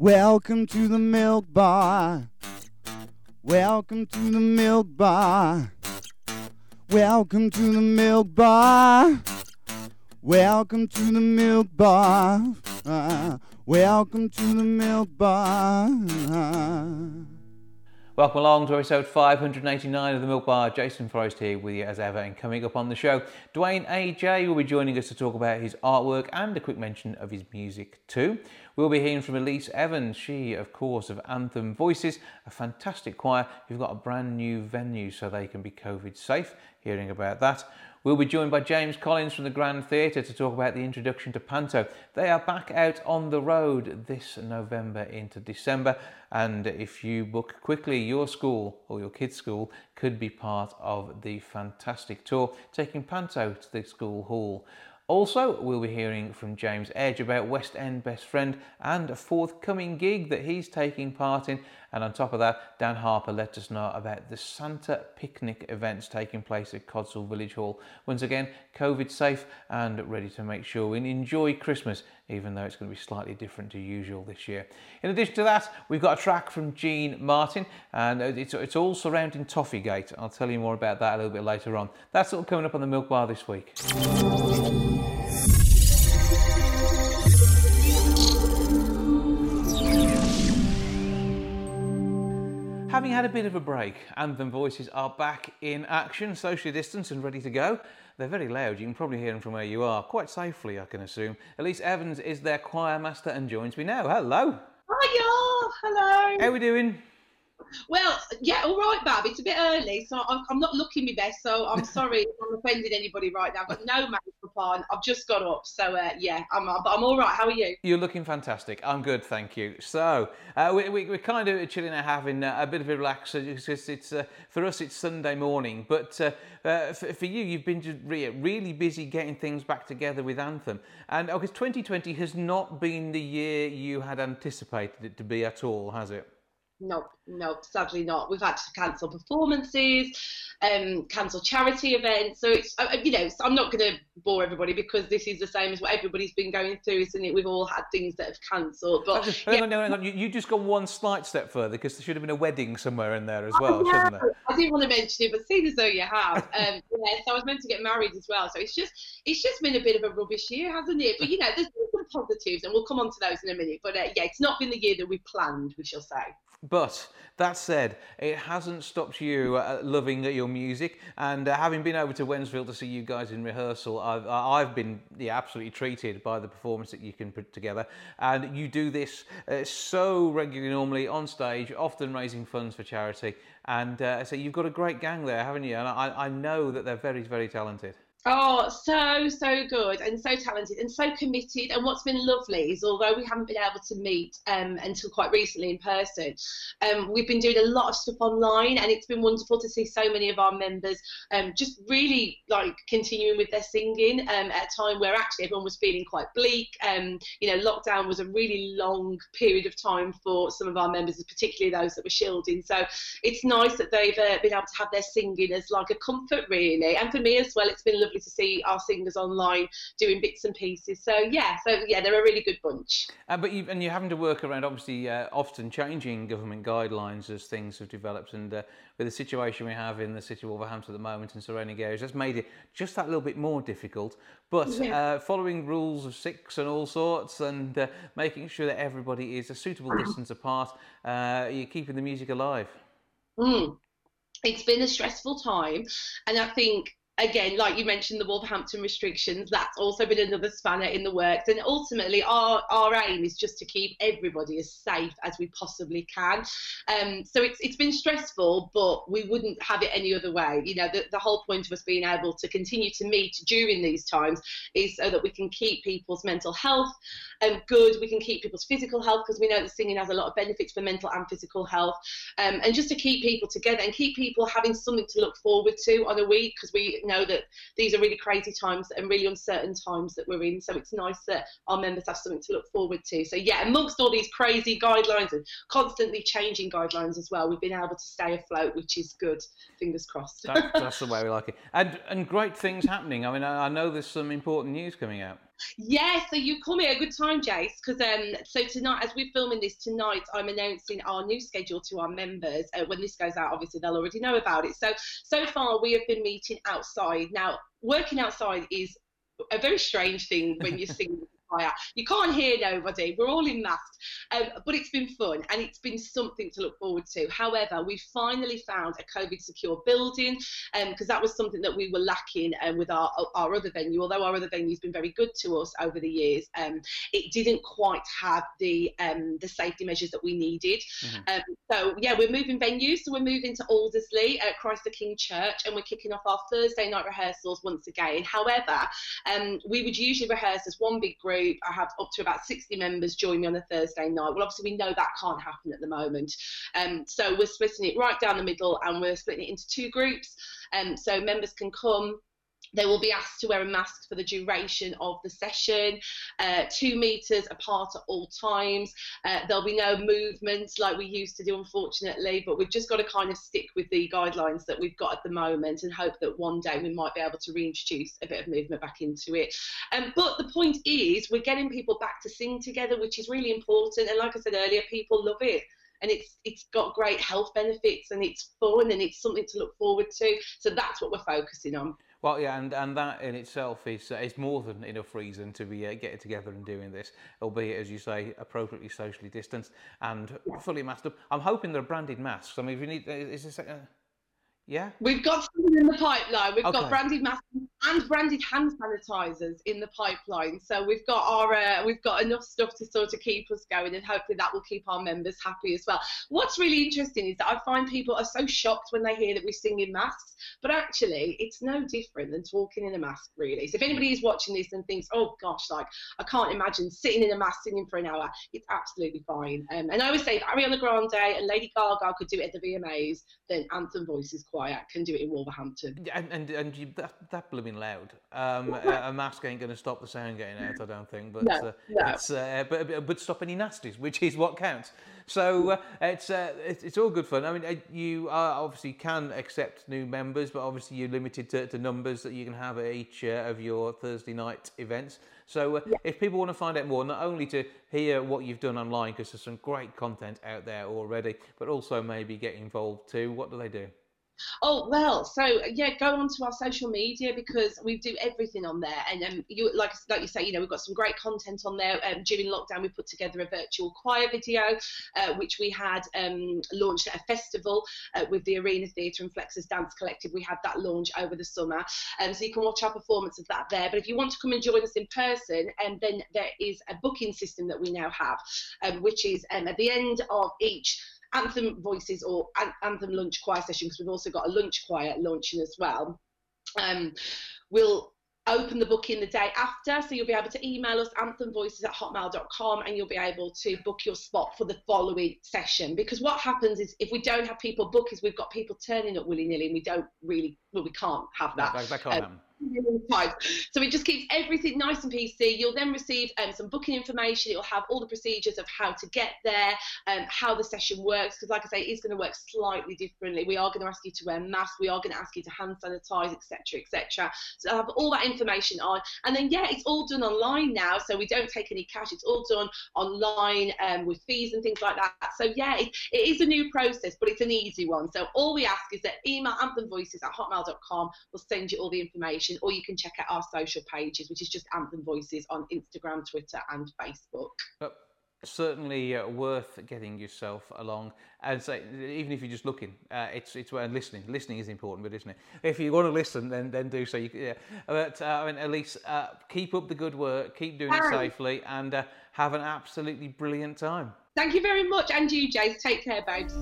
Welcome to the milk bar. Welcome to the milk bar. Welcome to the milk bar. Welcome to the milk bar. Uh, welcome to the milk bar. Welcome along to episode 589 of the Milk Bar. Jason Forrest here with you as ever. And coming up on the show, Duane AJ will be joining us to talk about his artwork and a quick mention of his music too. We'll be hearing from Elise Evans, she, of course, of Anthem Voices, a fantastic choir who've got a brand new venue so they can be COVID safe. Hearing about that. We'll be joined by James Collins from the Grand Theatre to talk about the introduction to Panto. They are back out on the road this November into December, and if you book quickly, your school or your kids' school could be part of the fantastic tour taking Panto to the school hall. Also, we'll be hearing from James Edge about West End Best Friend and a forthcoming gig that he's taking part in. And on top of that, Dan Harper let us know about the Santa picnic events taking place at Codsall Village Hall. Once again, COVID safe and ready to make sure we enjoy Christmas, even though it's going to be slightly different to usual this year. In addition to that, we've got a track from Jean Martyn, and it's, it's all surrounding Toffeegate. I'll tell you more about that a little bit later on. That's all coming up on the Milk Bar this week. Having had a bit of a break, Anthem Voices are back in action, socially distanced and ready to go. They're very loud, you can probably hear them from where you are, quite safely, I can assume. Elise Evans is their choir master and joins me now. Hello. Hiya, hello. How are we doing? Well, yeah, all right, Bab. It's a bit early, so I'm, I'm not looking my best. So I'm sorry if I'm offending anybody right now. I've got no makeup on. I've just got up, so uh, yeah, I'm. But I'm all right. How are you? You're looking fantastic. I'm good, thank you. So uh, we, we, we're kind of chilling out, having uh, a bit of a relax. It's, it's uh, for us, it's Sunday morning, but uh, uh, for, for, you, you've been really busy getting things back together with Anthem. And because 2020 has not been the year you had anticipated it to be at all, has it? No, no, sadly not. We've had to cancel performances, um, cancel charity events. So it's, you know, I'm not going to bore everybody because this is the same as what everybody's been going through, isn't it? We've all had things that have cancelled. But just, yeah. hang on, hang on. You, you just gone one slight step further because there should have been a wedding somewhere in there as well, shouldn't there? I didn't want to mention it, but seeing as though you have, um, yeah. So I was meant to get married as well. So it's just, it's just been a bit of a rubbish year, hasn't it? But you know, there's some positives, and we'll come on to those in a minute. But uh, yeah, it's not been the year that we planned, we shall say. But that said, it hasn't stopped you uh, loving your music. And uh, having been over to Wednesfield to see you guys in rehearsal, I've, I've been yeah, absolutely treated by the performance that you can put together. And you do this uh, so regularly, normally on stage, often raising funds for charity. And uh, so you've got a great gang there, haven't you? And I, I know that they're very, very talented. Oh, so, so good and so talented and so committed. And what's been lovely is although we haven't been able to meet um, until quite recently in person, um, we've been doing a lot of stuff online and it's been wonderful to see so many of our members um, just really like continuing with their singing um, at a time where actually everyone was feeling quite bleak. Um, you know, lockdown was a really long period of time for some of our members, particularly those that were shielding. So it's nice that they've uh, been able to have their singing as like a comfort, really. And for me as well, it's been lovely to see our singers online doing bits and pieces. So yeah, so yeah, they're a really good bunch. Uh, but you, and you're having to work around obviously uh, often changing government guidelines as things have developed, and uh, with the situation we have in the city of Wolverhampton at the moment and surrounding areas, that's made it just that little bit more difficult. But yeah. Uh, following rules of six and all sorts, and uh, making sure that everybody is a suitable distance apart, uh, you're keeping the music alive. Mm it's been a stressful time and i think again, like you mentioned, the Wolverhampton restrictions, that's also been another spanner in the works. And ultimately, our, our aim is just to keep everybody as safe as we possibly can. Um, so it's, it's been stressful, but we wouldn't have it any other way. You know, the, the whole point of us being able to continue to meet during these times is so that we can keep people's mental health um, good, we can keep people's physical health because we know that singing has a lot of benefits for mental and physical health. Um, and just to keep people together and keep people having something to look forward to on a week because we know that these are really crazy times and really uncertain times that we're in. So it's nice that our members have something to look forward to. So yeah, amongst all these crazy guidelines and constantly changing guidelines as well, we've been able to stay afloat, which is good. Fingers crossed. that, that's the way we like it. And and great things happening. I mean, I, I know there's some important news coming out. Yeah, so you call me a good time, Jace, because um, so tonight, as we're filming this tonight, I'm announcing our new schedule to our members. Uh, when this goes out, obviously they'll already know about it. So so far we have been meeting outside. Now, working outside is a very strange thing when you're singing fire. You can't hear nobody. We're all in masks, um, but it's been fun and it's been something to look forward to. However, we finally found a COVID secure building because um, that was something that we were lacking um, with our our other venue. Although our other venue's been very good to us over the years, um, it didn't quite have the um, the safety measures that we needed. Mm-hmm. Um, so yeah, we're moving venues. So we're moving to Aldersley at Christ the King Church, and we're kicking off our Thursday night rehearsals once again. However, we would usually rehearse as one big group group. I have up to about 60 members join me on a Thursday night. Well, obviously, we know that can't happen at the moment. Um, so we're splitting it right down the middle and we're splitting it into two groups. Um, so members can come they will be asked to wear a mask for the duration of the session, uh, two metres apart at all times. Uh, there'll be no movements like we used to do, unfortunately, but we've just got to kind of stick with the guidelines that we've got at the moment and hope that one day we might be able to reintroduce a bit of movement back into it. Um, but the point is, we're getting people back to sing together, which is really important. And like I said earlier, people love it and it's it's got great health benefits and it's fun and it's something to look forward to. So that's what we're focusing on. Well, yeah, and, and that in itself is uh, is more than enough reason to be uh, getting together and doing this, albeit as you say, appropriately socially distanced and fully masked up. I'm hoping they're branded masks. I mean, if you need, uh, is this? Uh, yeah. We've got something in the pipeline. We've okay. got branded masks and branded hand sanitizers in the pipeline. So we've got our uh, we've got enough stuff to sort of keep us going, and hopefully that will keep our members happy as well. What's really interesting is that I find people are so shocked when they hear that we sing in masks, but actually it's no different than talking in a mask, really. So if anybody is watching this and thinks, oh gosh, like I can't imagine sitting in a mask singing for an hour, it's absolutely fine. Um, and I always say if Ariana Grande and Lady Gaga could do it at the VMAs, then Anthem Voices Choir can do it in Wolverhampton. Yeah, and and, and you, that, that blew loud. Um, a, a, mask ain't going to stop the sound getting out, I don't think. But no, uh, no. it's uh, but, but stop any nasties, which is what counts. So uh, it's, uh, it's, it's all good fun. I mean, uh, you obviously can accept new members, but obviously you're limited to, to numbers that you can have at each uh, of your Thursday night events. So uh, yeah. if people want to find out more, not only to hear what you've done online, because there's some great content out there already, but also maybe get involved too, what do they do? Oh well, so yeah, go onto our social media because we do everything on there, and um, you like like you say, you know, we've got some great content on there. Um, during lockdown, we put together a virtual choir video, uh, which we had um, launched at a festival uh, with the Arena Theatre and Flexus Dance Collective. We had that launch over the summer, um, so you can watch our performance of that there. But if you want to come and join us in person, and um, then there is a booking system that we now have, um, which is um, at the end of each anthem voices or anthem lunch choir session because we've also got a lunch choir launching as well. Um, we'll open the booking the day after so you'll be able to email us anthemvoices at hotmail.com and you'll be able to book your spot for the following session. Because what happens is if we don't have people book is we've got people turning up willy-nilly and we don't really well we can't have that, that, that can't um, so it just keeps everything nice and PC. You'll then receive um, some booking information. It'll have all the procedures of how to get there, um, how the session works. Because, like I say, it is going to work slightly differently. We are going to ask you to wear masks. We are going to ask you to hand sanitize, etc., etc. So I have all that information on, and then yeah, it's all done online now. So we don't take any cash. It's all done online um, with fees and things like that. So yeah, it, it is a new process, but it's an easy one. So all we ask is that email anthemvoices at hotmail.com. We'll send you all the information or you can check out our social pages, which is just Anthem Voices on Instagram, Twitter, and Facebook. But certainly uh, worth getting yourself along. And say even if you're just looking uh, it's it's when listening. Listening is important but isn't it? If you want to listen then then do so. You yeah. But uh, I mean at least uh, keep up the good work keep doing it safely and uh, have an absolutely brilliant time. Thank you very much and you Jace take care babes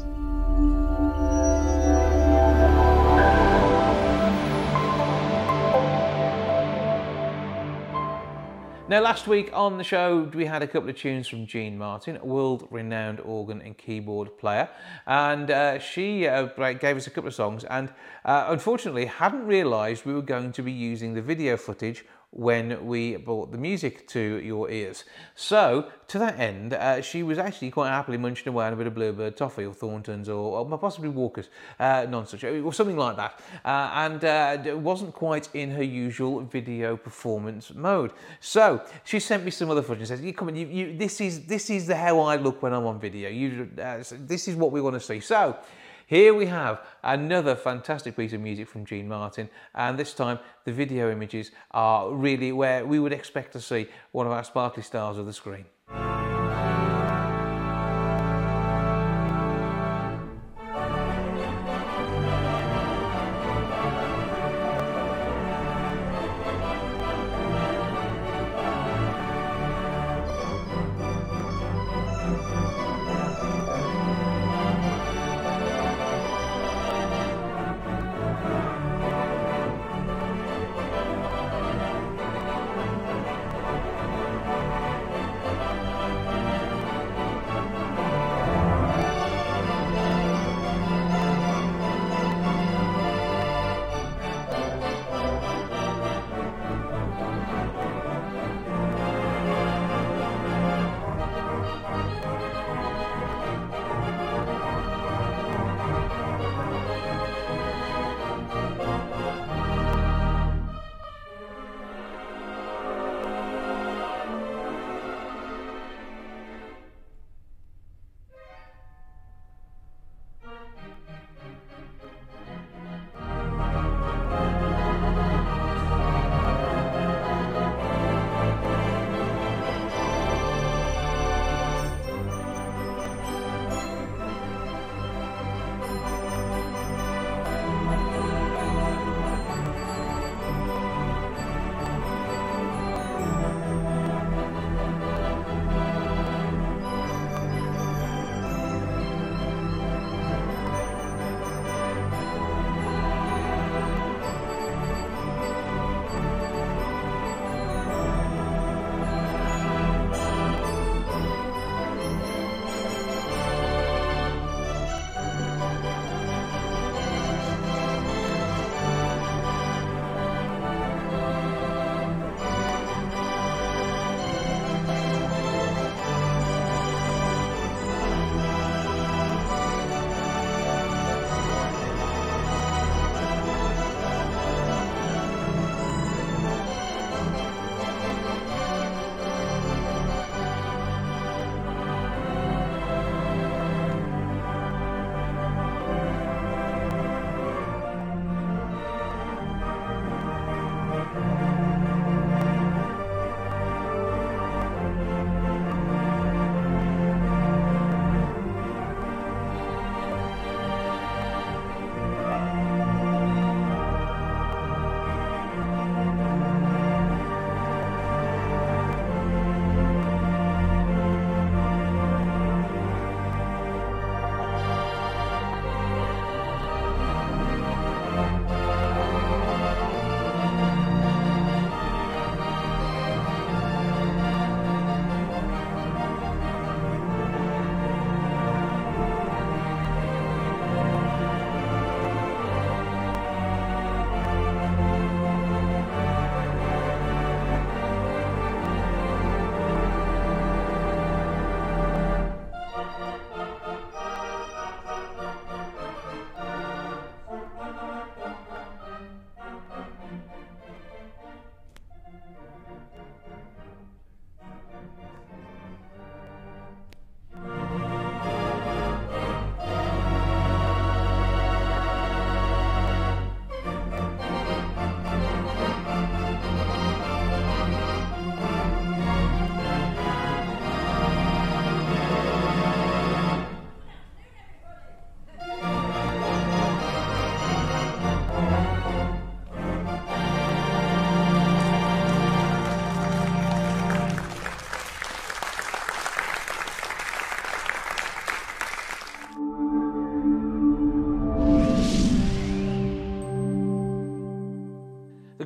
Now, last week on the show, we had a couple of tunes from Jean Martyn, a world renowned organ and keyboard player. And uh, she uh, gave us a couple of songs, and uh, unfortunately, hadn't realised we were going to be using the video footage when we brought the music to your ears. So, to that end, uh, she was actually quite happily munching away on a bit of Bluebird toffee or Thornton's or, or possibly Walker's uh, nonsense or something like that, uh, and uh, wasn't quite in her usual video performance mode. So she sent me some other footage and says, "You come on, you, you, this is this is the how I look when I'm on video. You, uh, this is what we want to see." So. Here we have another fantastic piece of music from Jean Martyn, and this time the video images are really where we would expect to see one of our sparkly stars of the screen.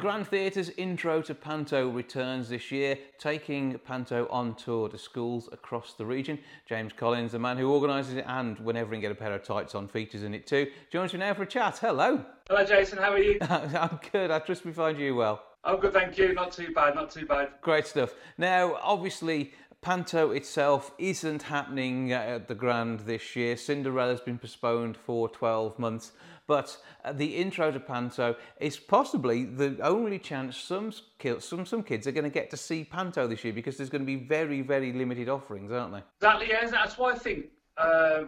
Grand Theatre's Intro to Panto returns this year, taking Panto on tour to schools across the region. James Collins, the man who organises it and whenever he can get a pair of tights on, features in it too, joins me now for a chat. Hello. Hello, Jason. How are you? I'm good. I trust we find you well. I'm good, thank you. Not too bad, not too bad. Great stuff. Now, obviously, Panto itself isn't happening at the Grand this year. Cinderella's been postponed for 12 months, but uh, the intro to Panto is possibly the only chance some some some kids are going to get to see Panto this year because there's going to be very very limited offerings, aren't they? Exactly. Yeah, that's why I think. Uh,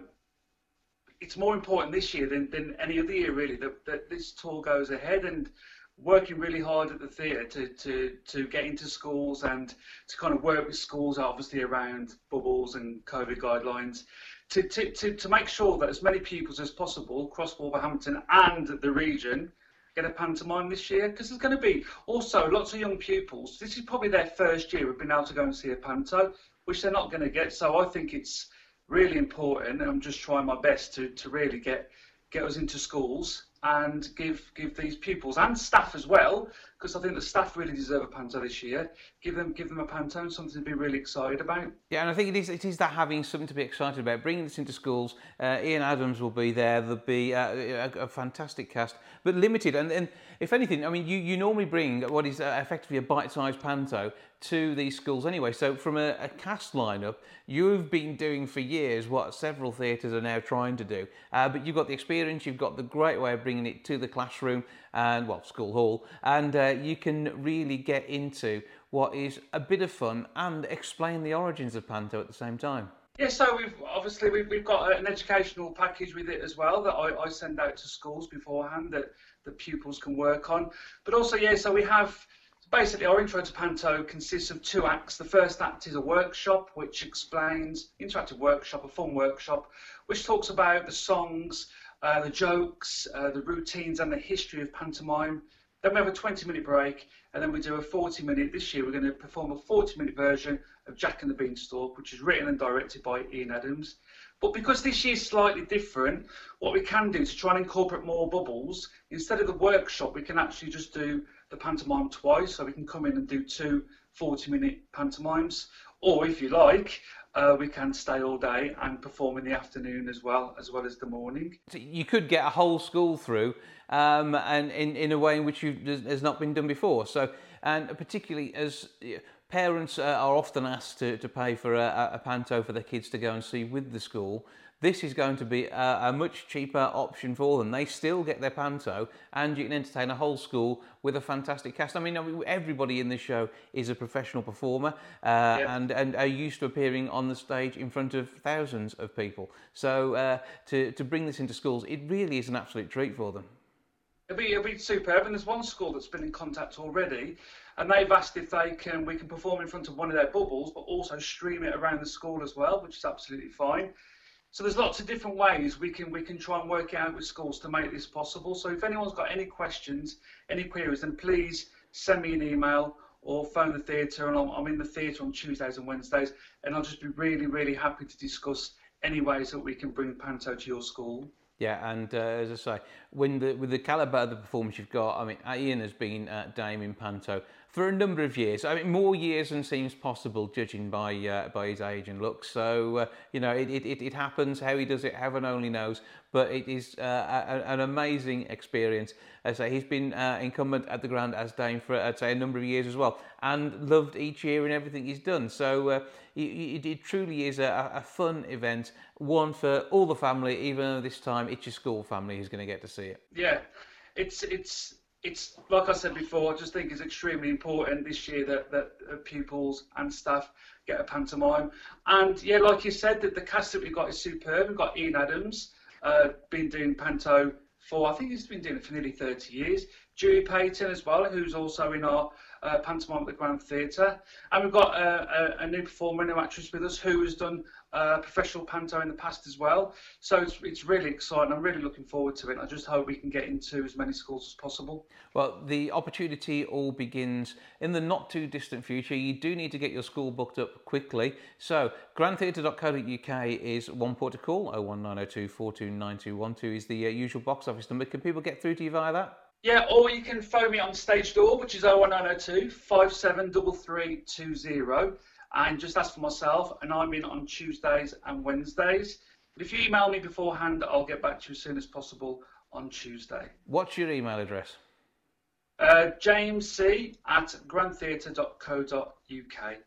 it's more important this year than, than any other year, really, that, that this tour goes ahead and working really hard at the theatre to, to, to get into schools and to kind of work with schools, obviously around bubbles and COVID guidelines, to, to, to, to make sure that as many pupils as possible across Wolverhampton and the region get a pantomime this year because there's going to be also lots of young pupils. This is probably their first year of being able to go and see a panto, which they're not going to get. So I think it's really important, and I'm just trying my best to, to really get get us into schools and give give these pupils and staff as well, because I think the staff really deserve a panto this year. Give them give them a panto and something to be really excited about. Yeah, and I think it is it is that having something to be excited about, bringing this into schools. Uh, Ian Adams will be there. There'll be uh, a, a, fantastic cast, but limited. And, and if anything, I mean, you, you normally bring what is uh, effectively a bite-sized panto to these schools anyway. So from a, a, cast lineup, you've been doing for years what several theatres are now trying to do. Uh, but you've got the experience, you've got the great way of bringing it to the classroom and well, school hall, and uh, you can really get into what is a bit of fun and explain the origins of panto at the same time. Yeah, so we've obviously we've, we've got an educational package with it as well that I, I send out to schools beforehand that the pupils can work on. But also, yeah, so we have basically our intro to Panto consists of two acts. The first act is a workshop which explains interactive workshop, a fun workshop, which talks about the songs, uh, the jokes, uh, the routines, and the history of pantomime. Then we have a 20 minute break, and then we do a 40 minute. This year, we're going to perform a 40 minute version of Jack and the Beanstalk, which is written and directed by Ian Adams. But because this year is slightly different, what we can do to try and incorporate more bubbles, instead of the workshop, we can actually just do the pantomime twice, so we can come in and do two 40 minute pantomimes. Or if you like, uh, we can stay all day and perform in the afternoon as well, as well as the morning. So you could get a whole school through, um, and in, in a way in which has not been done before. So, and particularly as parents uh, are often asked to, to pay for a, a panto for their kids to go and see with the school this is going to be a, a, much cheaper option for them. They still get their panto and you can entertain a whole school with a fantastic cast. I mean, everybody in this show is a professional performer uh, and, and are used to appearing on the stage in front of thousands of people. So uh, to, to bring this into schools, it really is an absolute treat for them. It'll be, it'll be superb. And there's one school that's been in contact already and they've asked if they can we can perform in front of one of their bubbles but also stream it around the school as well which is absolutely fine so there's lots of different ways we can we can try and work it out with schools to make this possible. So if anyone's got any questions, any queries, then please send me an email or phone the theatre. And I'm, I'm in the theatre on Tuesdays and Wednesdays, and I'll just be really really happy to discuss any ways that we can bring Panto to your school. Yeah, and uh, as I say, when the, with the calibre of the performance you've got, I mean, Ian has been uh, Dame in Panto for a number of years. I mean, more years than seems possible, judging by uh, by his age and looks. So uh, you know, it, it, it happens. How he does it, heaven only knows. But it is uh, a, an amazing experience. As I say, he's been uh, incumbent at the Grand as Dame for I'd say a number of years as well, and loved each year and everything he's done. So uh, it, it, truly is a, a, fun event, one for all the family. Even though this time it's your school family who's going to get to see it. Yeah, it's it's it's like I said before. I just think it's extremely important this year that that pupils and staff get a pantomime. And yeah, like you said, that the cast that we've got is superb. We've got Ian Adams, uh, been doing panto for I think he's been doing it for nearly 30 years. Julie Payton as well, who's also in our uh, pantomime at the Grand Theatre. And we've got a, a, a, new performer, a new actress with us who has done uh, professional panto in the past as well. So it's, it's really exciting. I'm really looking forward to it. I just hope we can get into as many schools as possible. Well, the opportunity all begins in the not too distant future. You do need to get your school booked up quickly. So grandtheatre.co.uk is one port to call. 01902 429212 is the uh, usual box office number. Can people get through to you via that? Yeah, or you can phone me on stage door, which is 01902 573320, and just ask for myself, and I'm in on Tuesdays and Wednesdays. But if you email me beforehand, I'll get back to you as soon as possible on Tuesday. What's your email address? Uh, James C at grandtheatre.co.uk.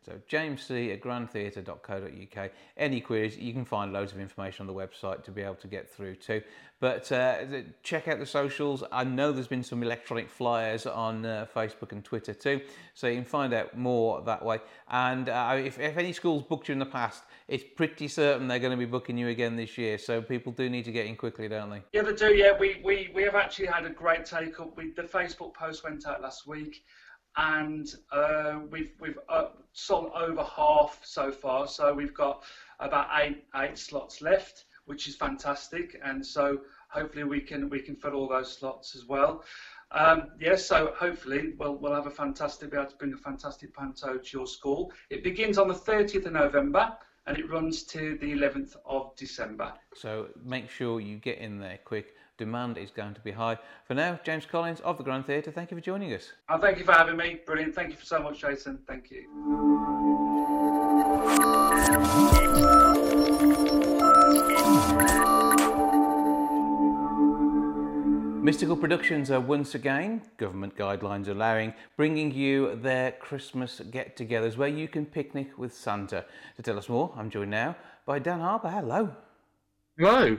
So James C at grandtheatre.co.uk. Any queries, you can find loads of information on the website to be able to get through to. But uh, check out the socials. I know there's been some electronic flyers on uh, Facebook and Twitter too, so you can find out more that way. And uh, if, if any schools booked you in the past, it's pretty certain they're going to be booking you again this year. So people do need to get in quickly, don't they? Yeah, they do. Yeah, we, we, we have actually had a great take up. We, the Facebook post went out last week, and uh, we've we've uh, sold over half so far. So we've got about eight eight slots left which is fantastic. And so hopefully we can we can fill all those slots as well. Um, yes, so hopefully we'll we'll have a fantastic be able to bring a fantastic panto to your school. It begins on the 30th of November and it runs to the 11th of December. So make sure you get in there quick. Demand is going to be high. For now, James Collins of the Grand Theatre, thank you for joining us. Oh, thank you for having me. Brilliant. Thank you so much, Jason. Thank you. Mystical Productions are once again, government guidelines allowing, bringing you their Christmas get togethers where you can picnic with Santa. To tell us more, I'm joined now by Dan Harper. Hello. Hello.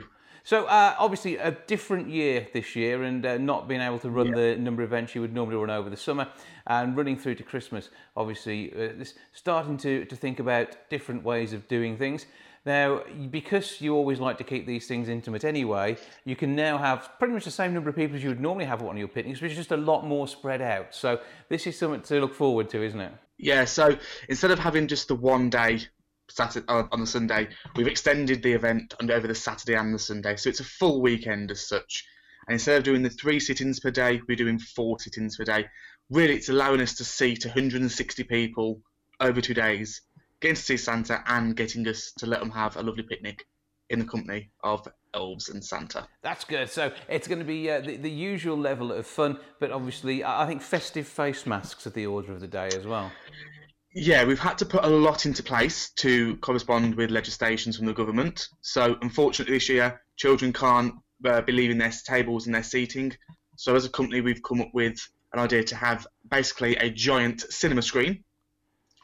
So, uh, obviously, a different year this year, and uh, not being able to run yeah. the number of events you would normally run over the summer and running through to Christmas. Obviously, uh, this, starting to, to think about different ways of doing things. Now, because you always like to keep these things intimate anyway, you can now have pretty much the same number of people as you would normally have at one of your picnics, which is just a lot more spread out. So this is something to look forward to, isn't it? Yeah, so instead of having just the one day Saturday on the Sunday, we've extended the event over the Saturday and the Sunday, so it's a full weekend as such. And instead of doing the three sit-ins per day, we're doing four sit-ins per day. Really, it's allowing us to seat 160 people over two days getting to see Santa and getting us to let them have a lovely picnic in the company of elves and Santa. That's good. So it's going to be uh, the, the usual level of fun, but obviously, I think festive face masks are the order of the day as well. Yeah, we've had to put a lot into place to correspond with legislations from the government. So, unfortunately, this year, children can't uh, be leaving their tables and their seating. So, as a company, we've come up with an idea to have basically a giant cinema screen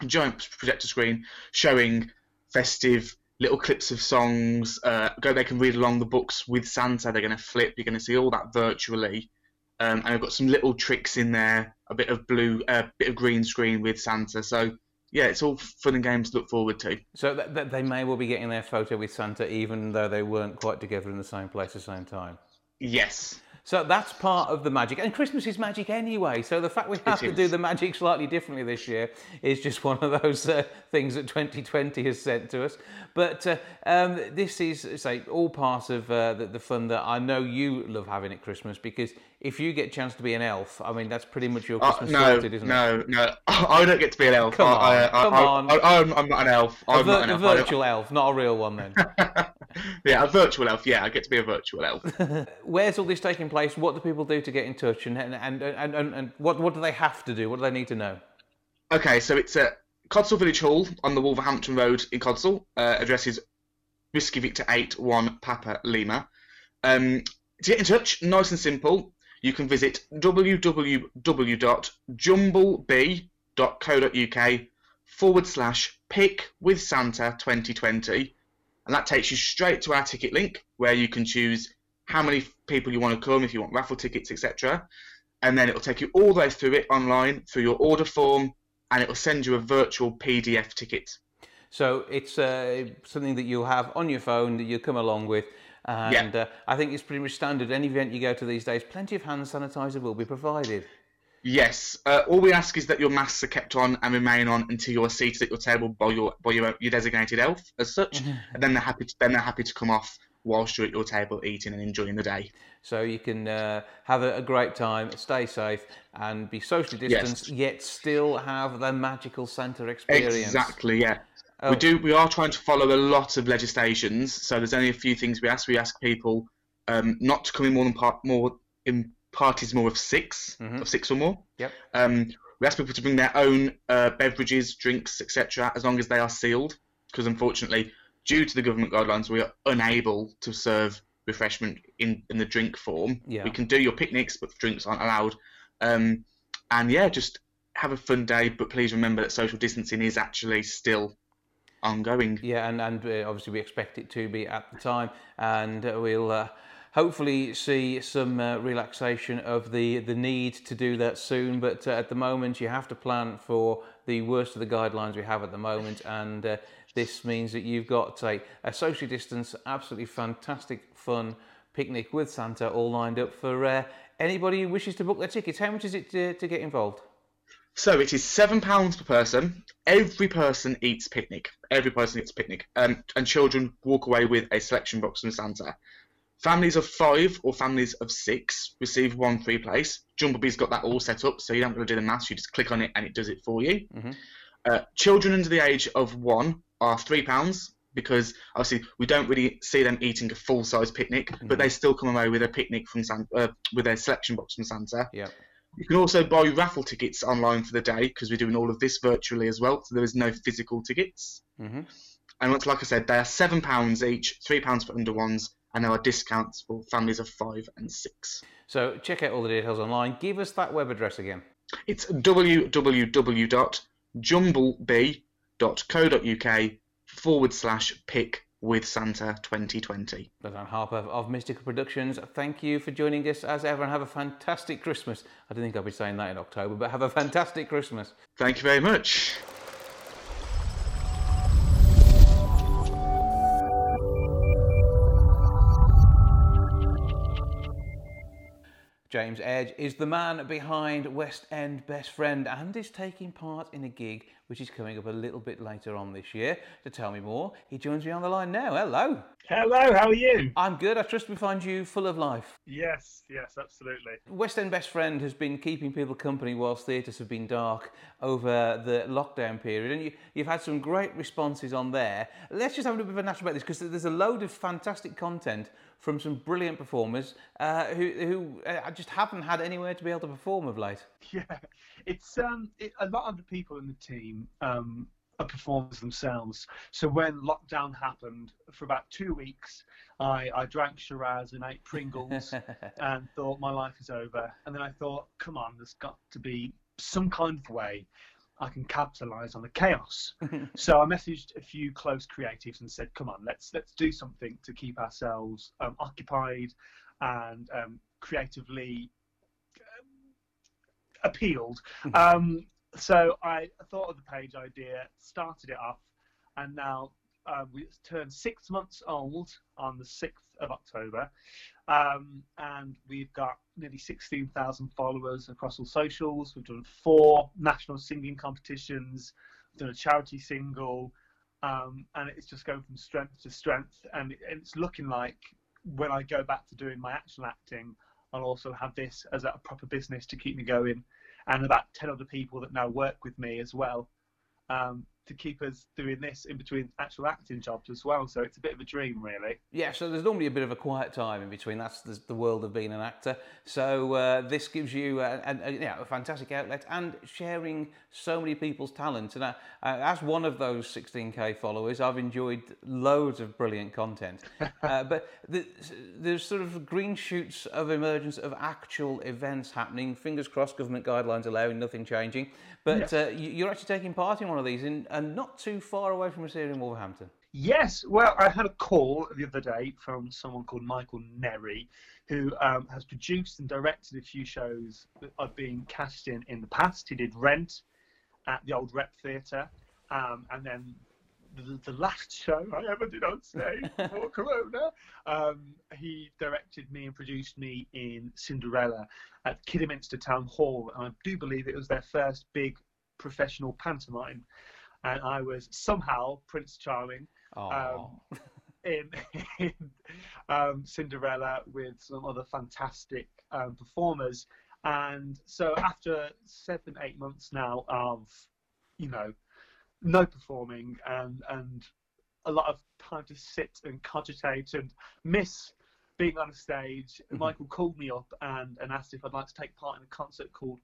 a giant projector screen showing festive little clips of songs. Uh, go, they can read along the books with Santa. They're going to flip. You're going to see all that virtually. Um, and I've got some little tricks in there, a bit of blue, a uh, bit of green screen with Santa. So yeah, it's all fun and games to look forward to. So th- th- they may well be getting their photo with Santa, even though they weren't quite together in the same place at the same time. Yes. So that's part of the magic. And Christmas is magic anyway. So the fact we have to do the magic slightly differently this year is just one of those uh, things that 2020 has sent to us. But uh, um, this is, say, all part of uh, the, the, fun that I know you love having at Christmas because if you get a chance to be an elf, I mean, that's pretty much your uh, Christmas no, sorted, isn't no, it? No, no. I don't get to be an elf. Come on. I, I, come I, on. I, am not an elf. I'm a, vir- not an elf. a virtual elf, not a real one then. yeah, a virtual elf. Yeah, I get to be a virtual elf. Where's all this taking place? What do people do to get in touch? And and, and, and, and, and what, what do they have to do? What do they need to know? Okay, so it's at Codsall Village Hall on the Wolverhampton Road in Codsall. Uh, address is Whiskey Victor 8 1 Papa Lima. Um, to get in touch, nice and simple, you can visit www.jumblebee.co.uk forward slash pick with Santa 2020 and that takes you straight to our ticket link where you can choose how many people you want to come, if you want raffle tickets, etc. And then it will take you all the way through it online through your order form, and it will send you a virtual PDF ticket. So it's uh, something that you'll have on your phone that you'll come along with. And yeah. uh, I think it's pretty much standard. Any event you go to these days, plenty of hand sanitizer will be provided. Yes. Uh, all we ask is that your masks are kept on and remain on until you're seated at your table by your by your, your designated elf, as such. Mm-hmm. And then they're happy. To, then they're happy to come off whilst you're at your table eating and enjoying the day. So you can uh, have a, a, great time, stay safe, and be socially distanced, yes. yet still have the magical Santa experience. Exactly. Yeah. Oh. We do. We are trying to follow a lot of legislations. So there's only a few things we ask. We ask people um, not to come in more than part more in parties more of 6 mm-hmm. of six or more. Yep. Um, we ask people to bring their own uh, beverages, drinks, etc., as long as they are sealed, because unfortunately, due to the government guidelines, we are unable to serve refreshment in, in the drink form. Yeah. We can do your picnics, but drinks aren't allowed. Um, and yeah, just have a fun day. But please remember that social distancing is actually still ongoing. Yeah, and, and uh, obviously we expect it to be at the time, and uh, we'll uh, hopefully see some uh, relaxation of the, the need to do that soon. But at the moment, you have to plan for the worst of the guidelines we have at the moment, and this means that you've got a, a socially distance, absolutely fantastic, fun picnic with Santa all lined up for anybody who wishes to book their tickets. How much is it to, to get involved? So it is seven pounds per person. Every person eats picnic. Every person eats picnic, um, and children walk away with a selection box from Santa. Families of five or families of six receive one free place. Jumblebee's got that all set up, so you don't have to do the maths. You just click on it and it does it for you. Mm-hmm. Uh, children under the age of one are three pounds because obviously we don't really see them eating a full size picnic, Mm-hmm. but they still come away with a picnic from Santa, uh, with a selection box from Santa. Yeah. You can also buy raffle tickets online for the day because we're doing all of this virtually as well, so there is no physical tickets. Mm-hmm. And once, like I said, they are seven pounds each, three pounds for under ones, and there are discounts for families of five and six. So check out all the details online. Give us that web address again. It's www.jumblebee.co.uk forward slash pick with Santa 2020. Roseanne Harper of Mystical Productions, thank you for joining us as ever and have a fantastic Christmas. I don't think I'll be saying that in October, but have a fantastic Christmas. Thank you very much. James Edge is the man behind West End Best Friend and is taking part in a gig which is coming up a little bit later on this year. To tell me more, he joins me on the line now. Hello. Hello, how are you? I'm good. I trust we find you full of life. Yes, yes, absolutely. West End Best Friend has been keeping people company whilst theatres have been dark over the lockdown period, and you, you've had some great responses on there. Let's just have a little bit of a natural about this because there's a load of fantastic content from some brilliant performers uh, who, who uh, just haven't had anywhere to be able to perform of late. Yeah, it's um, it, a lot of the people in the team um, are performers themselves. So when lockdown happened, for about two weeks, I, I drank Shiraz and ate Pringles and thought my life is over. And then I thought, come on, there's got to be some kind of way I can capitalize on the chaos. so I messaged a few close creatives and said, "Come on, let's let's do something to keep ourselves um, occupied and um, creatively um, appealed." um, so I thought of the page idea, started it off, and now um, we turned six months old on the sixth of October, um, and we've got nearly 16,000 followers across all socials. We've done four national singing competitions, we've done a charity single, um, and it's just going from strength to strength. And it- it's looking like when I go back to doing my actual acting, I'll also have this as a proper business to keep me going, and about 10 other people that now work with me as well. Um, to keep us doing this in between actual acting jobs as well, so it's a bit of a dream, really. Yeah, so there's normally a bit of a quiet time in between. That's the, the world of being an actor. So uh, this gives you a, a, a, yeah, a fantastic outlet and sharing so many people's talents. And uh, uh, as one of those 16k followers, I've enjoyed loads of brilliant content. uh, but the, there's sort of green shoots of emergence of actual events happening. Fingers crossed, government guidelines allowing nothing changing. But uh, you- you're actually taking part in one of these, in, and not too far away from us here in Wolverhampton. Yes, well, I had a call the other day from someone called Michael Nerry, who um, has produced and directed a few shows that I've been cast in in the past. He did Rent at the Old Rep Theatre, um, and then the, the last show I ever did on stage before Corona, um, he directed me and produced me in Cinderella at Kidderminster Town Hall, and I do believe it was their first big professional pantomime. And I was somehow Prince Charming Oh. in, in um, Cinderella with some other fantastic um, performers. And so after seven, eight months now of, you know, no performing and and a lot of time to sit and cogitate and miss being on a stage, Michael called me up and, and asked if I'd like to take part in a concert called,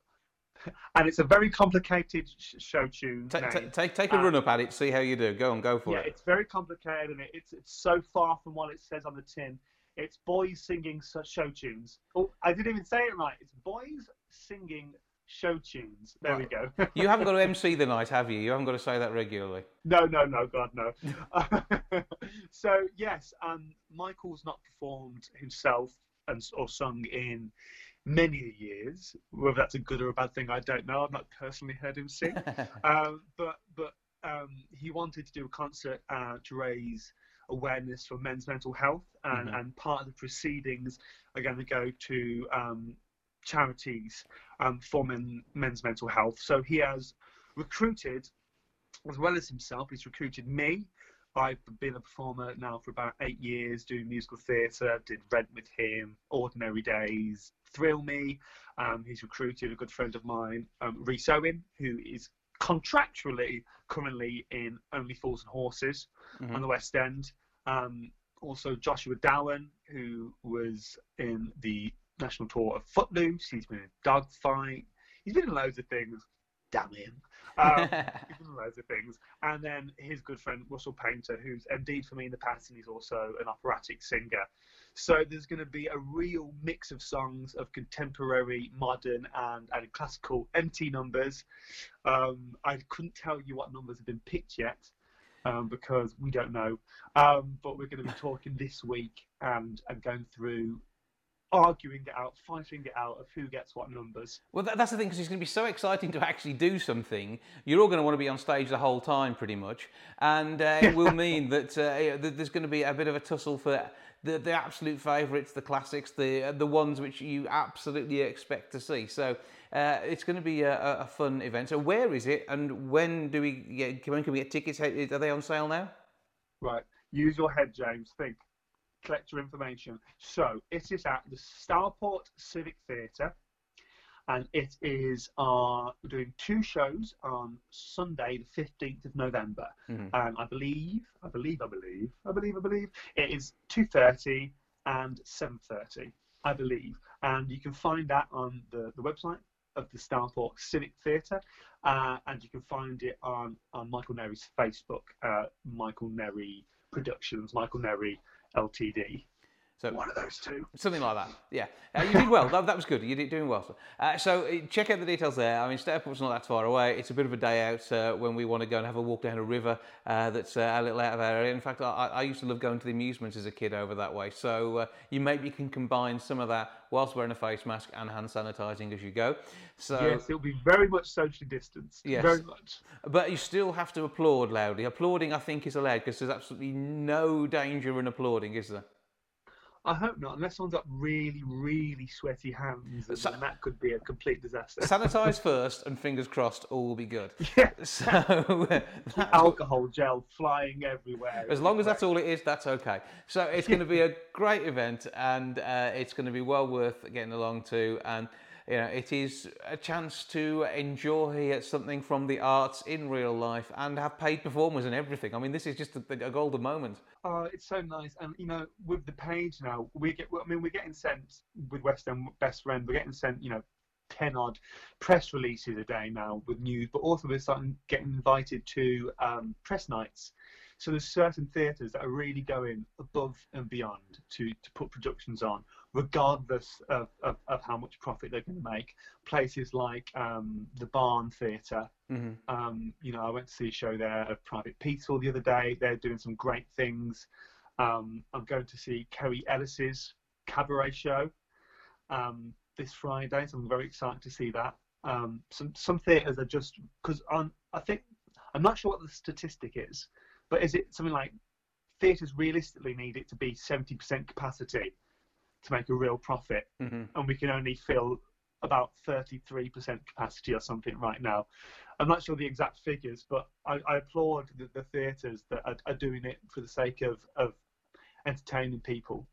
and it's a very complicated sh- show tune. Ta- ta- take take a Uh, run up at it, see how you do. Go on, go for yeah, it. Yeah, it's very complicated and it, it's it's so far from what it says on the tin. It's boys singing show tunes. Oh, I didn't even say it right. It's boys singing show tunes. There we go. you haven't got to MC the night, have you? You haven't got to say that regularly. No, no, no, God, no. so yes, um, Michael's not performed himself and or sung in many years. Whether that's a good or a bad thing, I don't know. I've not personally heard him sing, um, but but um, he wanted to do a concert uh, to raise awareness for men's mental health, and, mm-hmm. and part of the proceedings are going to go to um, charities um, for men, men's mental health. So he has recruited, as well as himself, he's recruited me. I've been a performer now for about eight years, doing musical theatre. Did Rent with him, Ordinary Days, Thrill Me. Um, he's recruited a good friend of mine, um, Rhys Owen, who is contractually currently in Only Fools and Horses mm-hmm. on the West End. Um, also Joshua Dowen, who was in the national tour of Footloose. He's been in Dogfight. He's been in loads of things. Damn him. Um, he's been in loads of things. And then his good friend Russell Painter, who's MD'd for me in the past, and he's also an operatic singer. So there's going to be a real mix of songs of contemporary, modern, and, and classical empty numbers. Um, I couldn't tell you what numbers have been picked yet. Um, because we don't know. Um, but we're going to be talking this week and, and going through arguing it out, fighting it out of who gets what numbers. Well, that, that's the thing because it's going to be so exciting to actually do something. You're all going to want to be on stage the whole time, pretty much, and uh, it will mean that, uh, that there's going to be a bit of a tussle for the, the absolute favourites, the classics, the the ones which you absolutely expect to see. So. Uh, it's going to be a, a, fun event. So where is it, and when do we get? When can we get tickets? Are they on sale now? Right. Use your head, James. Think collect your information. So it is at the Stourport Civic Theatre, and it is uh, doing two shows on Sunday, the fifteenth of November, mm-hmm. and I believe, I believe, I believe, I believe, I believe it is two thirty and seven thirty, I believe, and you can find that on the, the website of the Stourport Civic Theatre, uh, and you can find it on on Michael Nery's Facebook, uh, Michael Nery Productions, Michael Nery Ltd. So one of those two, something like that. Yeah, uh, you did well. that, that, was good. You did doing well. Uh, so uh, check out the details there. I mean, Stourport's not that far away. It's a bit of a day out uh, when we want to go and have a walk down a river uh, that's uh, a little out of our area. In fact, I, I, used to love going to the amusements as a kid over that way. So you maybe can combine some of that whilst wearing a face mask and hand sanitising as you go. So yes, it'll be very much socially distanced. Yes, very much. But you still have to applaud loudly. Applauding, I think, is allowed because there's absolutely no danger in applauding, is there? I hope not, unless someone's got really, really sweaty hands, and Sa- that could be a complete disaster. Sanitize first, and fingers crossed, all will be good. Yeah. So alcohol gel flying everywhere. As long as that's all it is, that's okay. So it's going to be a great event, and uh, it's going to be well worth getting along to. And you know, it is a chance to enjoy something from the arts in real life and have paid performers and everything. I mean, this is just a, a golden moment. Oh, it's so nice, and you know, with the page now, we get. I mean, we're getting sent with West End Best Friend. We're getting sent, you know, ten odd press releases a day now with news, but also we're starting getting invited to um, press nights so there's certain theatres that are really going above and beyond to, to put productions on, regardless of, of, of how much profit they're going to make. Places like um, the Barn Theatre, mm-hmm. um, you know, I went to see a show there of Private Peaceful the other day. They're doing some great things. Um, I'm going to see Kerry Ellis's cabaret show um, this Friday, so I'm very excited to see that. Um, some some theatres are just because I think I'm not sure what the statistic is, but is it something like theatres realistically need it to be 70% capacity to make a real profit, mm-hmm. and we can only fill about 33% capacity or something right now. I'm not sure the exact figures, but I, I applaud the, the theatres that are, are, doing it for the sake of, of entertaining people.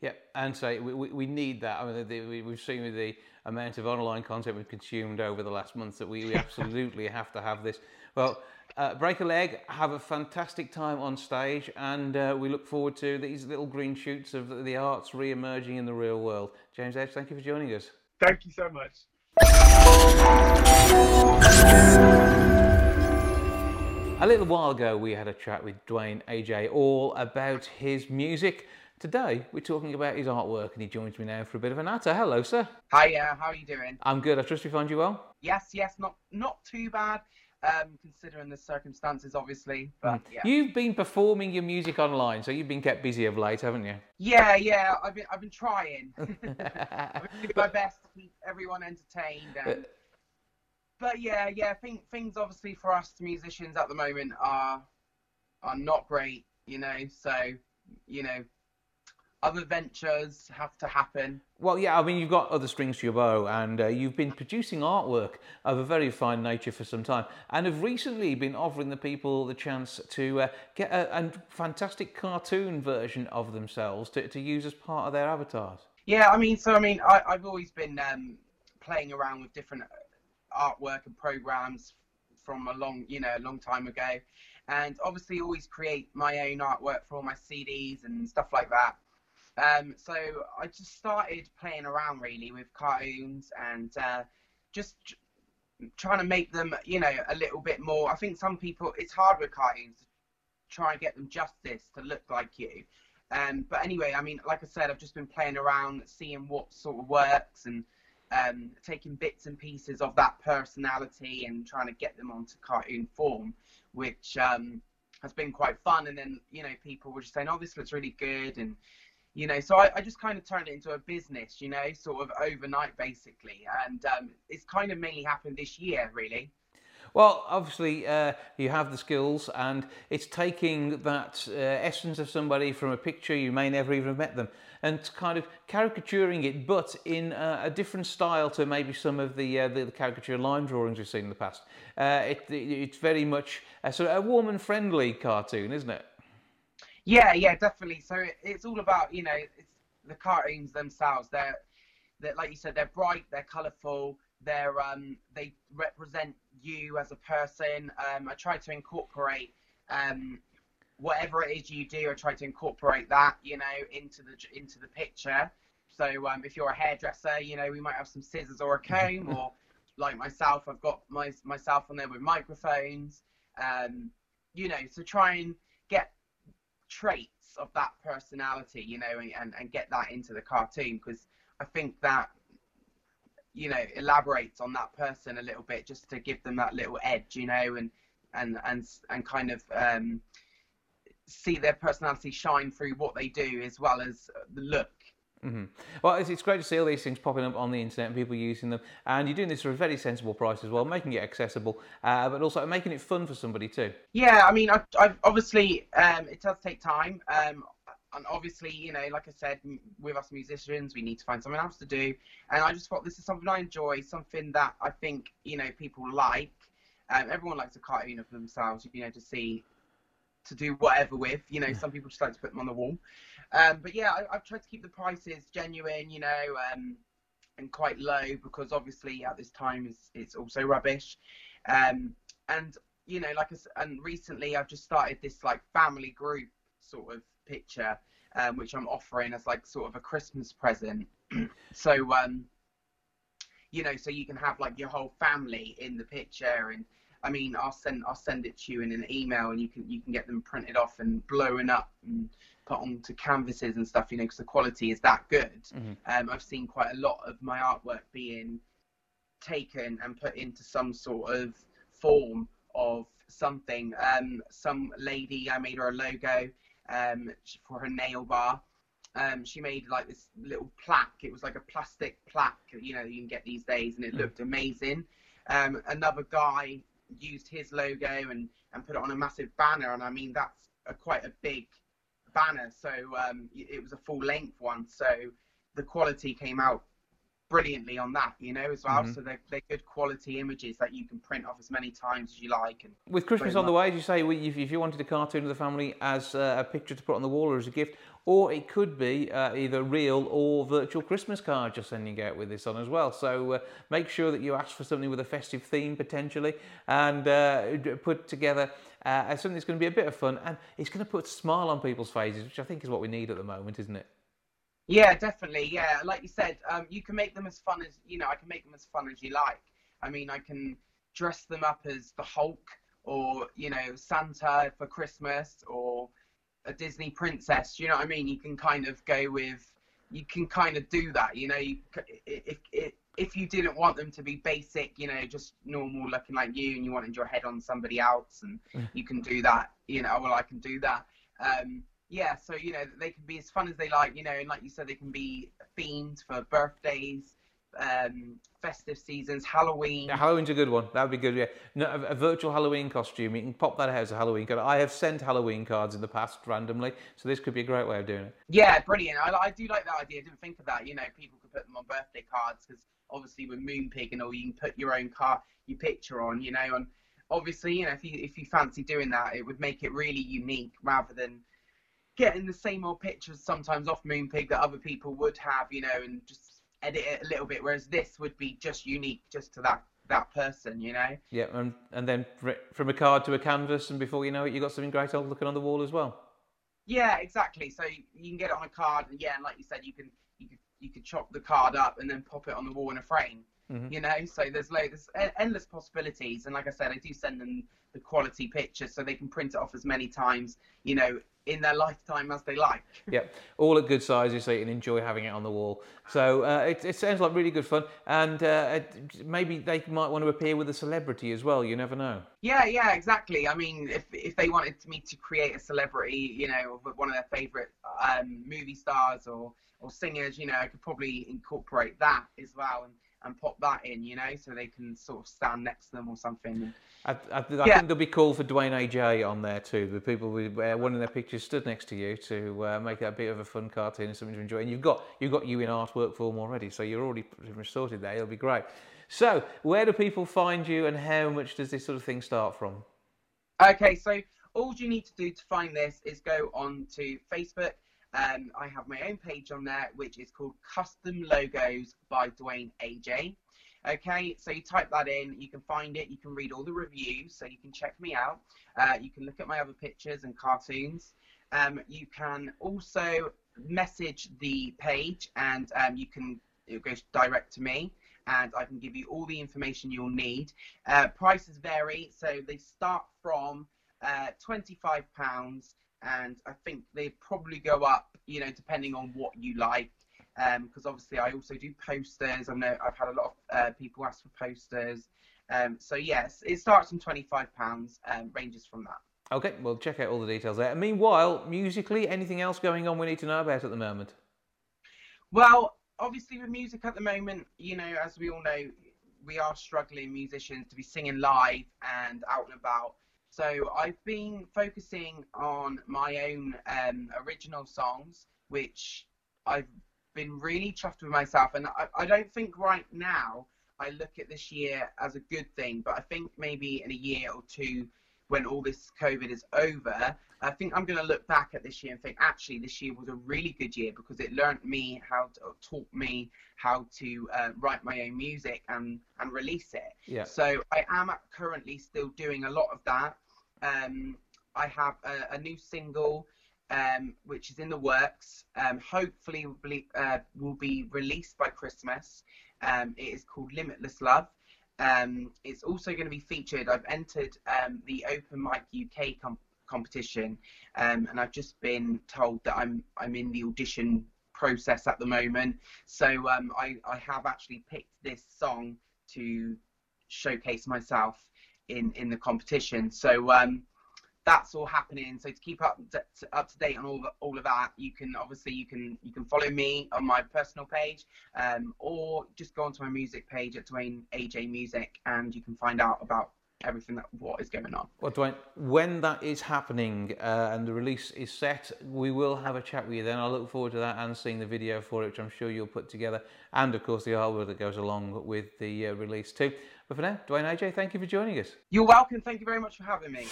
Yeah, and so we, we, need that. I mean, the, we, we've seen with the amount of online content we've consumed over the last month that we, we absolutely have to have this. Well, uh, break a leg, have a fantastic time on stage, and uh, we look forward to these little green shoots of the arts re emerging in the real world. James Edge, thank you for joining us. Thank you so much. A little while ago, we had a chat with Duane AJ all about his music. Today, we're talking about his artwork, and he joins me now for a bit of an natter. Hello, sir. Hiya, how are you doing? I'm good. I trust we find you well. Yes, yes, not not too bad, um, considering the circumstances, obviously. But yeah, You've been performing your music online, so you've been kept busy of late, haven't you? yeah, yeah. I've been I've been trying. I've been doing my best to keep everyone entertained. And, but yeah, yeah. Thing, things obviously for us musicians at the moment are are not great. You know, so you know, other ventures have to happen. Well, yeah, I mean, you've got other strings to your bow, and uh, you've been producing artwork of a very fine nature for some time, and have recently been offering the people the chance to uh, get a, a fantastic cartoon version of themselves to, to use as part of their avatars. Yeah, I mean, so I mean, I, I've always been um, playing around with different artwork and programs from a long, you know, a long time ago, and obviously always create my own artwork for all my CDs and stuff like that. Um, so I just started playing around really with cartoons and uh, just tr- trying to make them, you know, a little bit more. I think some people it's hard with cartoons to try and get them justice to look like you. Um, but anyway, I mean, like I said, I've just been playing around, seeing what sort of works and um, taking bits and pieces of that personality and trying to get them onto cartoon form, which um, has been quite fun. And then, you know, people were just saying, oh, this looks really good. And, you know, so I, I just kind of turned it into a business, you know, sort of overnight basically. And um, it's kind of mainly happened this year, really. Well, obviously, uh, you have the skills, and it's taking that uh, essence of somebody from a picture you may never even have met them, and kind of caricaturing it, but in uh, a different style to maybe some of the uh, the, the caricature line drawings we've seen in the past. Uh, it, it, it's very much a sort of a warm and friendly cartoon, isn't it? Yeah, yeah, definitely. So it, it's all about you know it's the cartoons themselves. They're, they're like you said, they're bright, they're colourful, they're um, they represent you as a person. Um, I try to incorporate um, whatever it is you do. I try to incorporate that you know into the into the picture. So um, if you're a hairdresser, you know we might have some scissors or a comb, or like myself, I've got my myself on there with microphones. Um, you know, so try and traits of that personality, you know, and, and get that into the cartoon because I think that you know elaborates on that person a little bit just to give them that little edge, you know, and and and and kind of um, see their personality shine through what they do as well as the look. Mm-hmm. Well, it's, it's great to see all these things popping up on the internet and people using them. And you're doing this for a very sensible price as well, making it accessible, uh, but also making it fun for somebody too. Yeah, I mean, I, I've obviously um, it does take time. Um, and obviously, you know, like I said, with us musicians, we need to find something else to do. And I just thought this is something I enjoy, something that I think you know people like. Um, everyone likes a cartoon of themselves, you know, to see, to do whatever with. You know, some people just like to put them on the wall. Um, but yeah, I, I've tried to keep the prices genuine, you know, um, and quite low because obviously at this time it's, it's also rubbish. Um, and you know, like I and recently I've just started this like family group sort of picture, um, which I'm offering as like sort of a Christmas present. so um, you know, so you can have like your whole family in the picture, and I mean, I'll send I'll send it to you in an email, and you can you can get them printed off and blown up and put onto canvases and stuff, you know, because the quality is that good. Um, I've seen quite a lot of my artwork being taken and put into some sort of form of something. Um, some lady, I made her a logo um, for her nail bar. Um, she made like this little plaque. It was like a plastic plaque, you know, you can get these days, and it looked amazing. Um, another guy used his logo and, and put it on a massive banner, and I mean that's a, quite a big banner. So um, it was a full length one, so the quality came out brilliantly on that, you know, as well. Mhm. So they're, they're good quality images that you can print off as many times as you like. And With Christmas on the way, as you say, if, if you wanted a cartoon of the family as uh, a picture to put on the wall or as a gift, or it could be uh, either real or virtual Christmas cards you're sending out with this on as well. So uh, make sure that you ask for something with a festive theme potentially and uh, put together uh, something that's going to be a bit of fun and it's going to put a smile on people's faces, which I think is what we need at the moment, isn't it? Yeah, definitely. Yeah, like you said, um, you can make them as fun as you know. I can make them as fun as you like. I mean, I can dress them up as the Hulk or you know Santa for Christmas, or a Disney princess. You know what I mean? You can kind of go with, you can kind of do that. You know, you, if, if if you didn't want them to be basic, you know, just normal looking like you, and you wanted your head on somebody else, and Mm. you can do that. You know, well, I can do that. Um, yeah, so you know, they can be as fun as they like. You know, and like you said, they can be themed for birthdays, um, festive seasons, Halloween. Yeah, Halloween's a good one. That would be good. Yeah, no, a, a virtual Halloween costume. You can pop that out as a Halloween card. I have sent Halloween cards in the past randomly, so this could be a great way of doing it. Yeah, brilliant. I, I do like that idea. I didn't think of that. You know, people could put them on birthday cards because obviously with Moonpig and all, you can put your own car, your picture on. You know, and obviously, you know, if you if you fancy doing that, it would make it really unique rather than getting the same old pictures sometimes off Moonpig that other people would have. You know, and just edit it a little bit. Whereas this would be just unique, just to that that person. You know. Yeah, and and then from a card to a canvas, and before you know it, you got something great old looking on the wall as well. Yeah, exactly. So you can get it on a card, and yeah, and like you said, you can you could chop the card up and then pop it on the wall in a frame. Mhm. You know, so there's loads, there's endless possibilities. And like I said, I do send them the quality pictures so they can print it off as many times, you know, in their lifetime as they like. Yeah, all at good sizes so you can enjoy having it on the wall. So uh, it, it sounds like really good fun, and uh, it, maybe they might want to appear with a celebrity as well. You never know. Yeah, yeah, exactly. I mean, if if they wanted me to create a celebrity, you know, one of their favorite um, movie stars or or singers, you know, I could probably incorporate that as well and, and pop that in, you know, so they can sort of stand next to them or something. I, I, I Yeah. think they'll be cool for Duane AJ on there too. The people with uh, one of their pictures stood next to you to uh, make that a bit of a fun cartoon and something to enjoy. And you've got you've got you in artwork form already, so you're already pretty much sorted there. It'll be great. So, where do people find you, and how much does this sort of thing start from? Okay, so all you need to do to find this is go on to Facebook. Um, I have my own page on there, which is called Custom Logos by Duane AJ. Okay, so you type that in, you can find it, you can read all the reviews, so you can check me out. Uh, you can look at my other pictures and cartoons. Um, you can also message the page, and um, you can it goes direct to me, and I can give you all the information you'll need. Uh, prices vary, so they start from uh, twenty-five pounds, and I think they probably go up, you know, depending on what you like. Because obviously, I also do posters. I know I've had a lot of uh, people ask for posters. Um, so yes, it starts from twenty-five pounds, um, ranges from that. Okay, well, check out all the details there. And meanwhile, musically, anything else going on we need to know about at the moment? Well, obviously with music at the moment, you know, as we all know, we are struggling musicians to be singing live and out and about. So I've been focusing on my own um, original songs, which I've been really chuffed with myself. And I, I don't think right now I look at this year as a good thing, but I think maybe in a year or two, when all this COVID is over, I think I'm going to look back at this year and think actually this year was a really good year because it learned me how to taught me how to uh, write my own music and and release it. Yeah. So I am currently still doing a lot of that. Um, I have a, a new single um, which is in the works. Um, hopefully will be, uh, will be released by Christmas. Um, it is called Limitless Love. Um, it's also going to be featured. I've entered um, the Open Mic UK com- competition, um, and I've just been told that I'm I'm in the audition process at the moment. So um, I I have actually picked this song to showcase myself in in the competition. So um, that's all happening. So to keep up to, up to date on all all of that, you can obviously you can you can follow me on my personal page, um, or just go onto my music page at Duane AJ Music, and you can find out about everything that what is going on. Well, Duane, when that is happening uh, and the release is set, we will have a chat with you then. I look forward to that and seeing the video for it, which I'm sure you'll put together, and of course the artwork that goes along with the uh, release too. But for now, Duane AJ, thank you for joining us. You're welcome. Thank you very much for having me.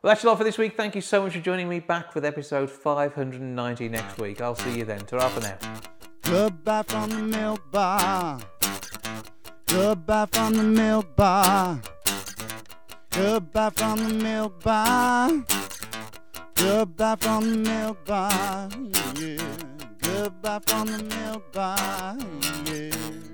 Well, that's all for this week. Thank you so much for joining me back with episode 590 next week. I'll see you then. Ta for now. Goodbye from the milk bar. Goodbye from the milk bar. Goodbye from the milk bar. Goodbye from the milk bar. Yeah. Goodbye from the milk bar. Yeah.